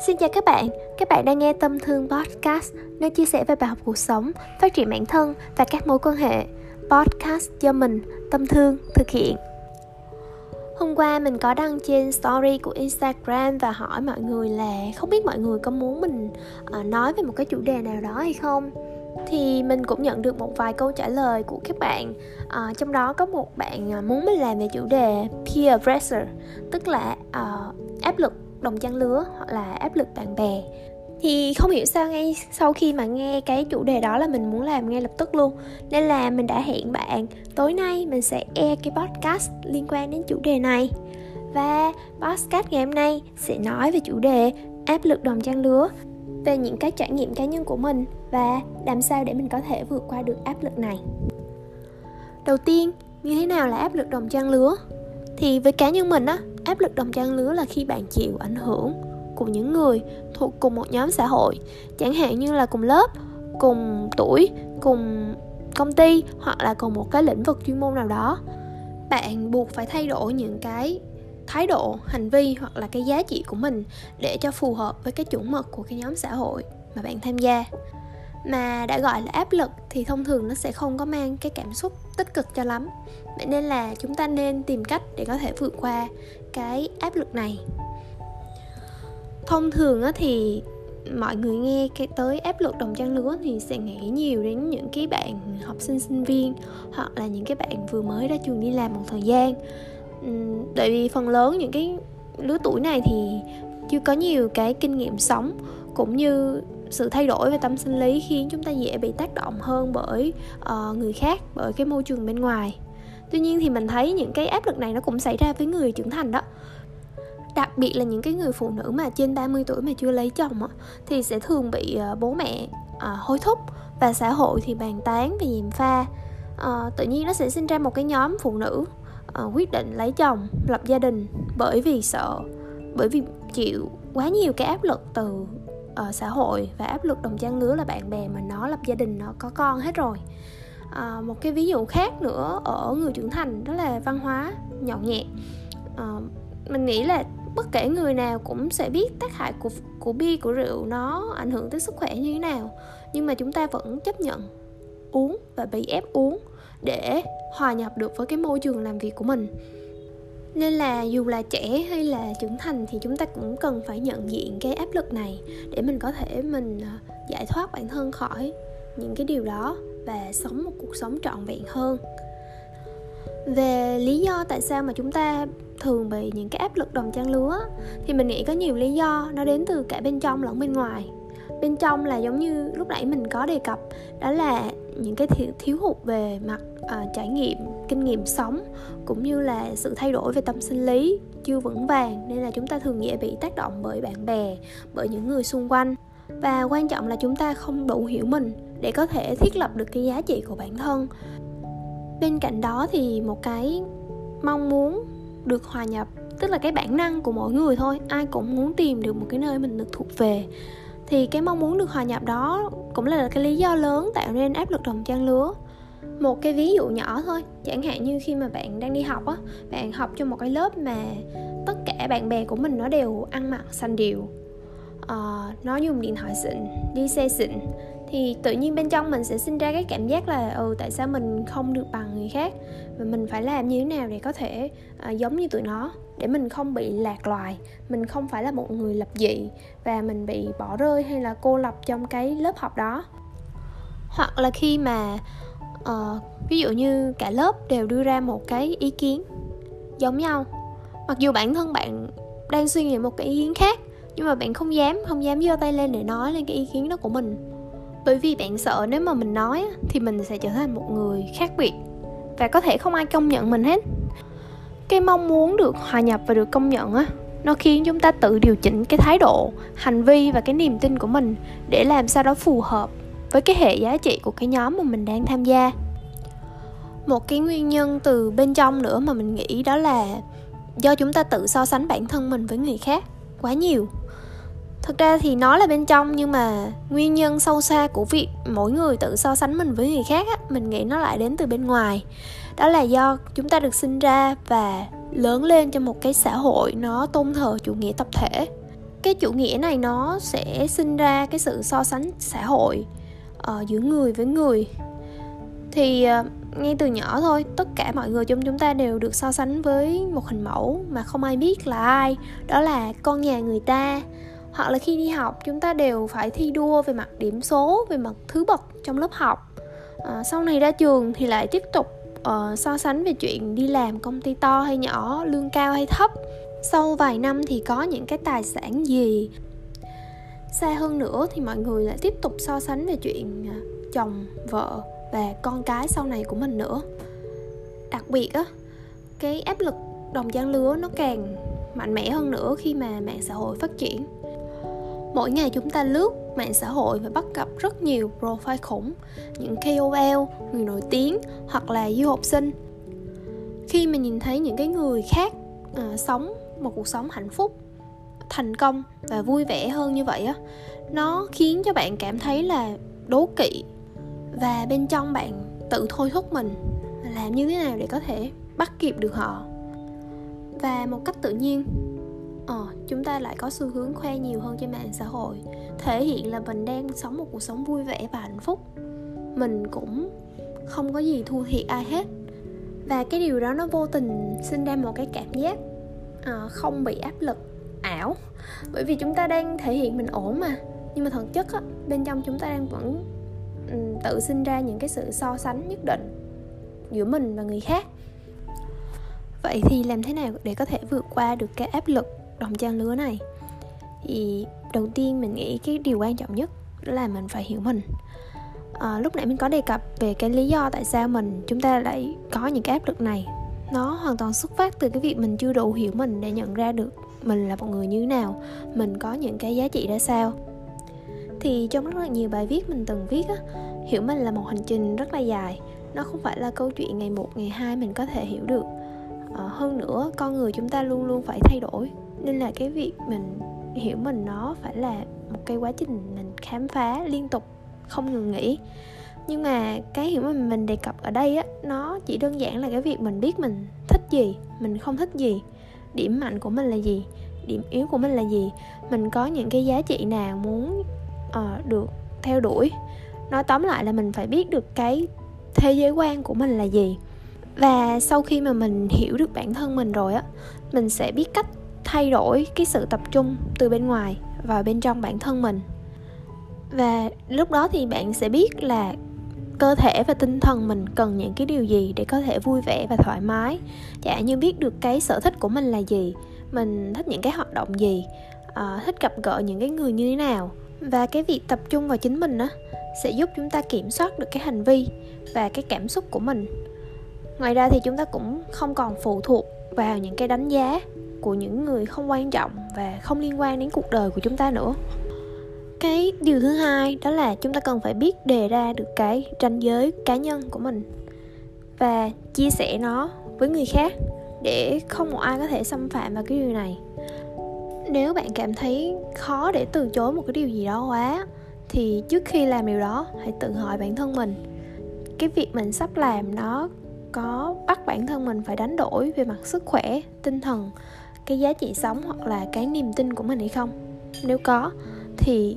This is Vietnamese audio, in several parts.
Xin chào các bạn, các bạn đang nghe Tâm Thương Podcast, nơi chia sẻ về bài học cuộc sống, phát triển bản thân và các mối quan hệ. Podcast do mình, Tâm Thương, thực hiện. Hôm qua mình có đăng trên story của Instagram và hỏi mọi người là không biết mọi người có muốn mình ờ, nói về một cái chủ đề nào đó hay không thì mình cũng nhận được một vài câu trả lời của các bạn à, trong đó có một bạn ờ, muốn mình làm về chủ đề peer pressure tức là uh, áp lực đồng trang lứa hoặc là áp lực bạn bè. Thì không hiểu sao ngay sau khi mà nghe cái chủ đề đó là mình muốn làm ngay lập tức luôn. Nên là mình đã hẹn bạn, tối nay mình sẽ e cái podcast liên quan đến chủ đề này. Và podcast ngày hôm nay sẽ nói về chủ đề áp lực đồng trang lứa, về những cái trải nghiệm cá nhân của mình và làm sao để mình có thể vượt qua được áp lực này. Đầu tiên, như thế nào là áp lực đồng trang lứa? Thì với cá nhân mình á áp lực đồng trang lứa là khi bạn chịu ảnh hưởng của những người thuộc cùng một nhóm xã hội. Chẳng hạn như là cùng lớp, cùng tuổi, cùng công ty hoặc là cùng một cái lĩnh vực chuyên môn nào đó. Bạn buộc phải thay đổi những cái thái độ, hành vi hoặc là cái giá trị của mình để cho phù hợp với cái chuẩn mực của cái nhóm xã hội mà bạn tham gia mà đã gọi là áp lực thì thông thường nó sẽ không có mang cái cảm xúc tích cực cho lắm. Vậy nên là chúng ta nên tìm cách để có thể vượt qua cái áp lực này. Thông thường thì mọi người nghe cái tới áp lực đồng trang lứa thì sẽ nghĩ nhiều đến những cái bạn học sinh sinh viên hoặc là những cái bạn vừa mới ra trường đi làm một thời gian. Tại vì phần lớn những cái lứa tuổi này thì chưa có nhiều cái kinh nghiệm sống cũng như sự thay đổi về tâm sinh lý khiến chúng ta dễ bị tác động hơn bởi uh, người khác bởi cái môi trường bên ngoài. Tuy nhiên thì mình thấy những cái áp lực này nó cũng xảy ra với người trưởng thành đó. Đặc biệt là những cái người phụ nữ mà trên 30 tuổi mà chưa lấy chồng á, thì sẽ thường bị uh, bố mẹ uh, hối thúc và xã hội thì bàn tán và dèm pha. Uh, tự nhiên nó sẽ sinh ra một cái nhóm phụ nữ uh, quyết định lấy chồng lập gia đình bởi vì sợ bởi vì chịu quá nhiều cái áp lực từ uh, xã hội và áp lực đồng trang lứa là bạn bè mà nó lập gia đình nó có con hết rồi. À, một cái ví dụ khác nữa ở người trưởng thành đó là văn hóa nhậu nhẹt à, ờ, mình nghĩ là bất kể người nào cũng sẽ biết tác hại của của bia của rượu nó ảnh hưởng tới sức khỏe như thế nào nhưng mà chúng ta vẫn chấp nhận uống và bị ép uống để hòa nhập được với cái môi trường làm việc của mình nên là dù là trẻ hay là trưởng thành thì chúng ta cũng cần phải nhận diện cái áp lực này để mình có thể mình ờ, giải thoát bản thân khỏi những cái điều đó và sống một cuộc sống trọn vẹn hơn. Về lý do tại sao mà chúng ta thường bị những cái áp lực đồng trang lứa thì mình nghĩ có nhiều lý do nó đến từ cả bên trong lẫn bên ngoài. Bên trong là giống như lúc nãy mình có đề cập đó là những cái thiếu, thiếu hụt về mặt uh, trải nghiệm kinh nghiệm sống cũng như là sự thay đổi về tâm sinh lý chưa vững vàng nên là chúng ta thường dễ bị tác động bởi bạn bè bởi những người xung quanh. Và quan trọng là chúng ta không đủ hiểu mình để có thể thiết lập được cái giá trị của bản thân. Bên cạnh đó thì một cái mong muốn được hòa nhập tức là cái bản năng của mỗi người thôi ai cũng muốn tìm được một cái nơi mình được thuộc về thì cái mong muốn được hòa nhập đó cũng là cái lý do lớn tạo nên áp lực đồng trang lứa một cái ví dụ nhỏ thôi. Chẳng hạn như khi mà bạn đang đi học á bạn học cho một cái lớp mà tất cả bạn bè của mình nó đều ăn mặc xanh điều uh, ờ, nó dùng điện thoại xịn đi xe xịn thì tự nhiên bên trong mình sẽ sinh ra cái cảm giác là ừ tại sao mình không được bằng người khác? Và mình phải làm như thế nào để có thể uh, giống như tụi nó? Để mình không bị lạc loài mình không phải là một người lập dị và mình bị bỏ rơi hay là cô lập trong cái lớp học đó. Hoặc là khi mà uh, ví dụ như cả lớp đều đưa ra một cái ý kiến giống nhau. Mặc dù bản thân bạn đang suy nghĩ một cái ý kiến khác nhưng mà bạn không dám không dám giơ tay lên để nói lên cái ý kiến đó của mình. Bởi vì bạn sợ nếu mà mình nói thì mình sẽ trở thành một người khác biệt. Và có thể không ai công nhận mình hết. Cái mong muốn được hòa nhập và được công nhận á nó khiến chúng ta tự điều chỉnh cái thái độ hành vi và cái niềm tin của mình để làm sao đó phù hợp với cái hệ giá trị của cái nhóm mà mình đang tham gia. Một cái nguyên nhân từ bên trong nữa mà mình nghĩ đó là do chúng ta tự so sánh bản thân mình với người khác quá nhiều. Thực ra thì nó là bên trong nhưng mà nguyên nhân sâu xa của việc mỗi người tự so sánh mình với người khác á, mình nghĩ nó lại đến từ bên ngoài. Đó là do chúng ta được sinh ra và lớn lên trong một cái xã hội nó tôn thờ chủ nghĩa tập thể. Cái chủ nghĩa này nó sẽ sinh ra cái sự so sánh xã hội uh, giữa người với người. Thì uh, ngay từ nhỏ thôi tất cả mọi người trong chúng ta đều được so sánh với một hình mẫu mà không ai biết là ai. Đó là con nhà người ta. Hoặc là khi đi học chúng ta đều phải thi đua về mặt điểm số về mặt thứ bậc trong lớp học. À, sau này ra trường thì lại tiếp tục uh, so sánh về chuyện đi làm công ty to hay nhỏ lương cao hay thấp. Sau vài năm thì có những cái tài sản gì xa hơn nữa thì mọi người lại tiếp tục so sánh về chuyện à, chồng vợ và con cái sau này của mình nữa. Đặc biệt á cái áp lực đồng trang lứa nó càng mạnh mẽ hơn nữa khi mà mạng xã hội phát triển. Mỗi ngày chúng ta lướt mạng xã hội và bắt gặp rất nhiều profile khủng những KOL, người nổi tiếng hoặc là du học sinh. Khi mà nhìn thấy những cái người khác uh, sống một cuộc sống hạnh phúc thành công và vui vẻ hơn như vậy á nó khiến cho bạn cảm thấy là đố kỵ và bên trong bạn tự thôi thúc mình làm như thế nào để có thể bắt kịp được họ. Và một cách tự nhiên ờ, chúng ta lại có xu hướng khoe nhiều hơn trên mạng xã hội thể hiện là mình đang sống một cuộc sống vui vẻ và hạnh phúc. Mình cũng không có gì thua thiệt ai hết. Và cái điều đó nó vô tình sinh ra một cái cảm giác uh, không bị áp lực ảo. Bởi vì chúng ta đang thể hiện mình ổn mà. Nhưng mà thực chất á, bên trong chúng ta đang vẫn tự sinh ra những cái sự so sánh nhất định giữa mình và người khác. Vậy thì làm thế nào để có thể vượt qua được cái áp lực đồng trang lứa này? Thì đầu tiên mình nghĩ cái điều quan trọng nhất đó là mình phải hiểu mình. À, lúc nãy mình có đề cập về cái lý do tại sao mình chúng ta lại có những cái áp lực này. Nó hoàn toàn xuất phát từ cái việc mình chưa đủ hiểu mình để nhận ra được mình là một người như thế nào mình có những cái giá trị ra sao. Thì trong rất là nhiều bài viết mình từng viết á hiểu mình là một hành trình rất là dài. Nó không phải là câu chuyện ngày một ngày hai mình có thể hiểu được. À, hơn nữa con người chúng ta luôn luôn phải thay đổi. Nên là cái việc mình hiểu mình nó phải là một cái quá trình mình khám phá liên tục không ngừng nghỉ. Nhưng mà cái hiểu mình mình đề cập ở đây á nó chỉ đơn giản là cái việc mình biết mình thích gì mình không thích gì điểm mạnh của mình là gì? Điểm yếu của mình là gì? Mình có những cái giá trị nào muốn uh, được theo đuổi? Nói tóm lại là mình phải biết được cái thế giới quan của mình là gì. Và sau khi mà mình hiểu được bản thân mình rồi á mình sẽ biết cách thay đổi cái sự tập trung từ bên ngoài vào bên trong bản thân mình. Và lúc đó thì bạn sẽ biết là cơ thể và tinh thần mình cần những cái điều gì để có thể vui vẻ và thoải mái? Chả như biết được cái sở thích của mình là gì mình thích những cái hoạt động gì à, thích gặp gỡ những cái người như thế nào. Và cái việc tập trung vào chính mình á sẽ giúp chúng ta kiểm soát được cái hành vi và cái cảm xúc của mình. Ngoài ra thì chúng ta cũng không còn phụ thuộc vào những cái đánh giá của những người không quan trọng và không liên quan đến cuộc đời của chúng ta nữa cái điều thứ hai đó là chúng ta cần phải biết đề ra được cái ranh giới cá nhân của mình và chia sẻ nó với người khác để không một ai có thể xâm phạm vào cái điều này. Nếu bạn cảm thấy khó để từ chối một cái điều gì đó quá, thì trước khi làm điều đó, hãy tự hỏi bản thân mình, cái việc mình sắp làm nó có bắt bản thân mình phải đánh đổi về mặt sức khỏe, tinh thần, cái giá trị sống hoặc là cái niềm tin của mình hay không? Nếu có, thì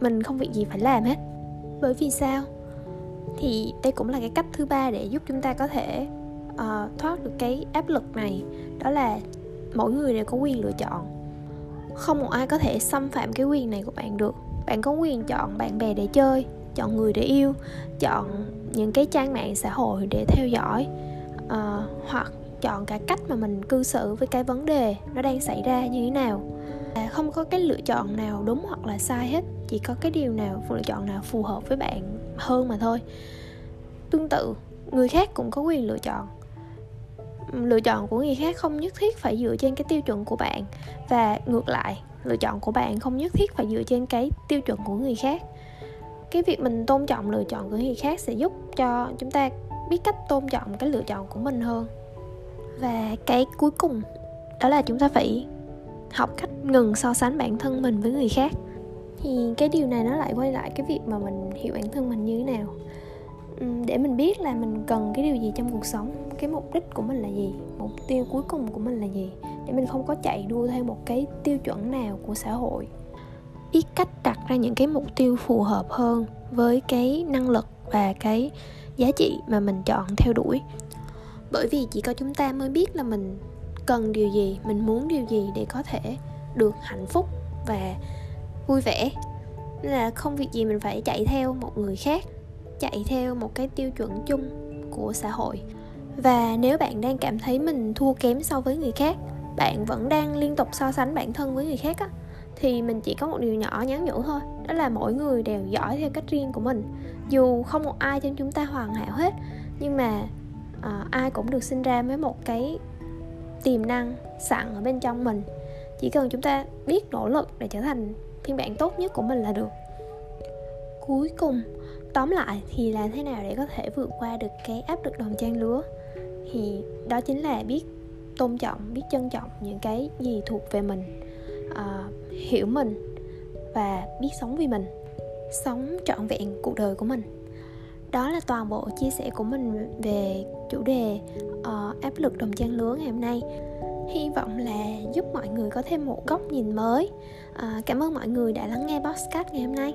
mình không việc gì phải làm hết. Bởi vì sao? Thì đây cũng là cái cách thứ ba để giúp chúng ta có thể uh, thoát được cái áp lực này đó là mỗi người đều có quyền lựa chọn. Không một ai có thể xâm phạm cái quyền này của bạn được. Bạn có quyền chọn bạn bè để chơi chọn người để yêu chọn những cái trang mạng xã hội để theo dõi uh, hoặc chọn cả cách mà mình cư xử với cái vấn đề nó đang xảy ra như thế nào. À, không có cái lựa chọn nào đúng hoặc là sai hết. Chỉ có cái điều nào, lựa chọn nào phù hợp với bạn hơn mà thôi. Tương tự, người khác cũng có quyền lựa chọn. Lựa chọn của người khác không nhất thiết phải dựa trên cái tiêu chuẩn của bạn. Và ngược lại, lựa chọn của bạn không nhất thiết phải dựa trên cái tiêu chuẩn của người khác. Cái việc mình tôn trọng lựa chọn của người khác sẽ giúp cho chúng ta biết cách tôn trọng cái lựa chọn của mình hơn. Và cái cuối cùng, đó là chúng ta phải học cách ngừng so sánh bản thân mình với người khác. Thì cái điều này nó lại quay lại cái việc mà mình hiểu bản thân mình như thế nào. Để mình biết là mình cần cái điều gì trong cuộc sống cái mục đích của mình là gì mục tiêu cuối cùng của mình là gì để mình không có chạy đua theo một cái tiêu chuẩn nào của xã hội. Biết cách đặt ra những cái mục tiêu phù hợp hơn với cái năng lực và cái giá trị mà mình chọn theo đuổi. Bởi vì chỉ có chúng ta mới biết là mình cần điều gì mình muốn điều gì để có thể được hạnh phúc và vui vẻ. Nên là không việc gì mình phải chạy theo một người khác chạy theo một cái tiêu chuẩn chung của xã hội. Và nếu bạn đang cảm thấy mình thua kém so với người khác bạn vẫn đang liên tục so sánh bản thân với người khác á thì mình chỉ có một điều nhỏ nhắn nhủ thôi đó là mỗi người đều giỏi theo cách riêng của mình. Dù không một ai trong chúng ta hoàn hảo hết nhưng mà à, ai cũng được sinh ra với một cái tiềm năng sẵn ở bên trong mình. Chỉ cần chúng ta biết nỗ lực để trở thành phiên bản tốt nhất của mình là được. Cuối cùng tóm lại thì làm thế nào để có thể vượt qua được cái áp lực đồng trang lứa thì đó chính là biết tôn trọng biết trân trọng những cái gì thuộc về mình à, hiểu mình và biết sống vì mình sống trọn vẹn cuộc đời của mình. Đó là toàn bộ chia sẻ của mình về chủ đề uh, áp lực đồng trang lứa ngày hôm nay. Hy vọng là giúp mọi người có thêm một góc nhìn mới. Uh, cảm ơn mọi người đã lắng nghe podcast ngày hôm nay.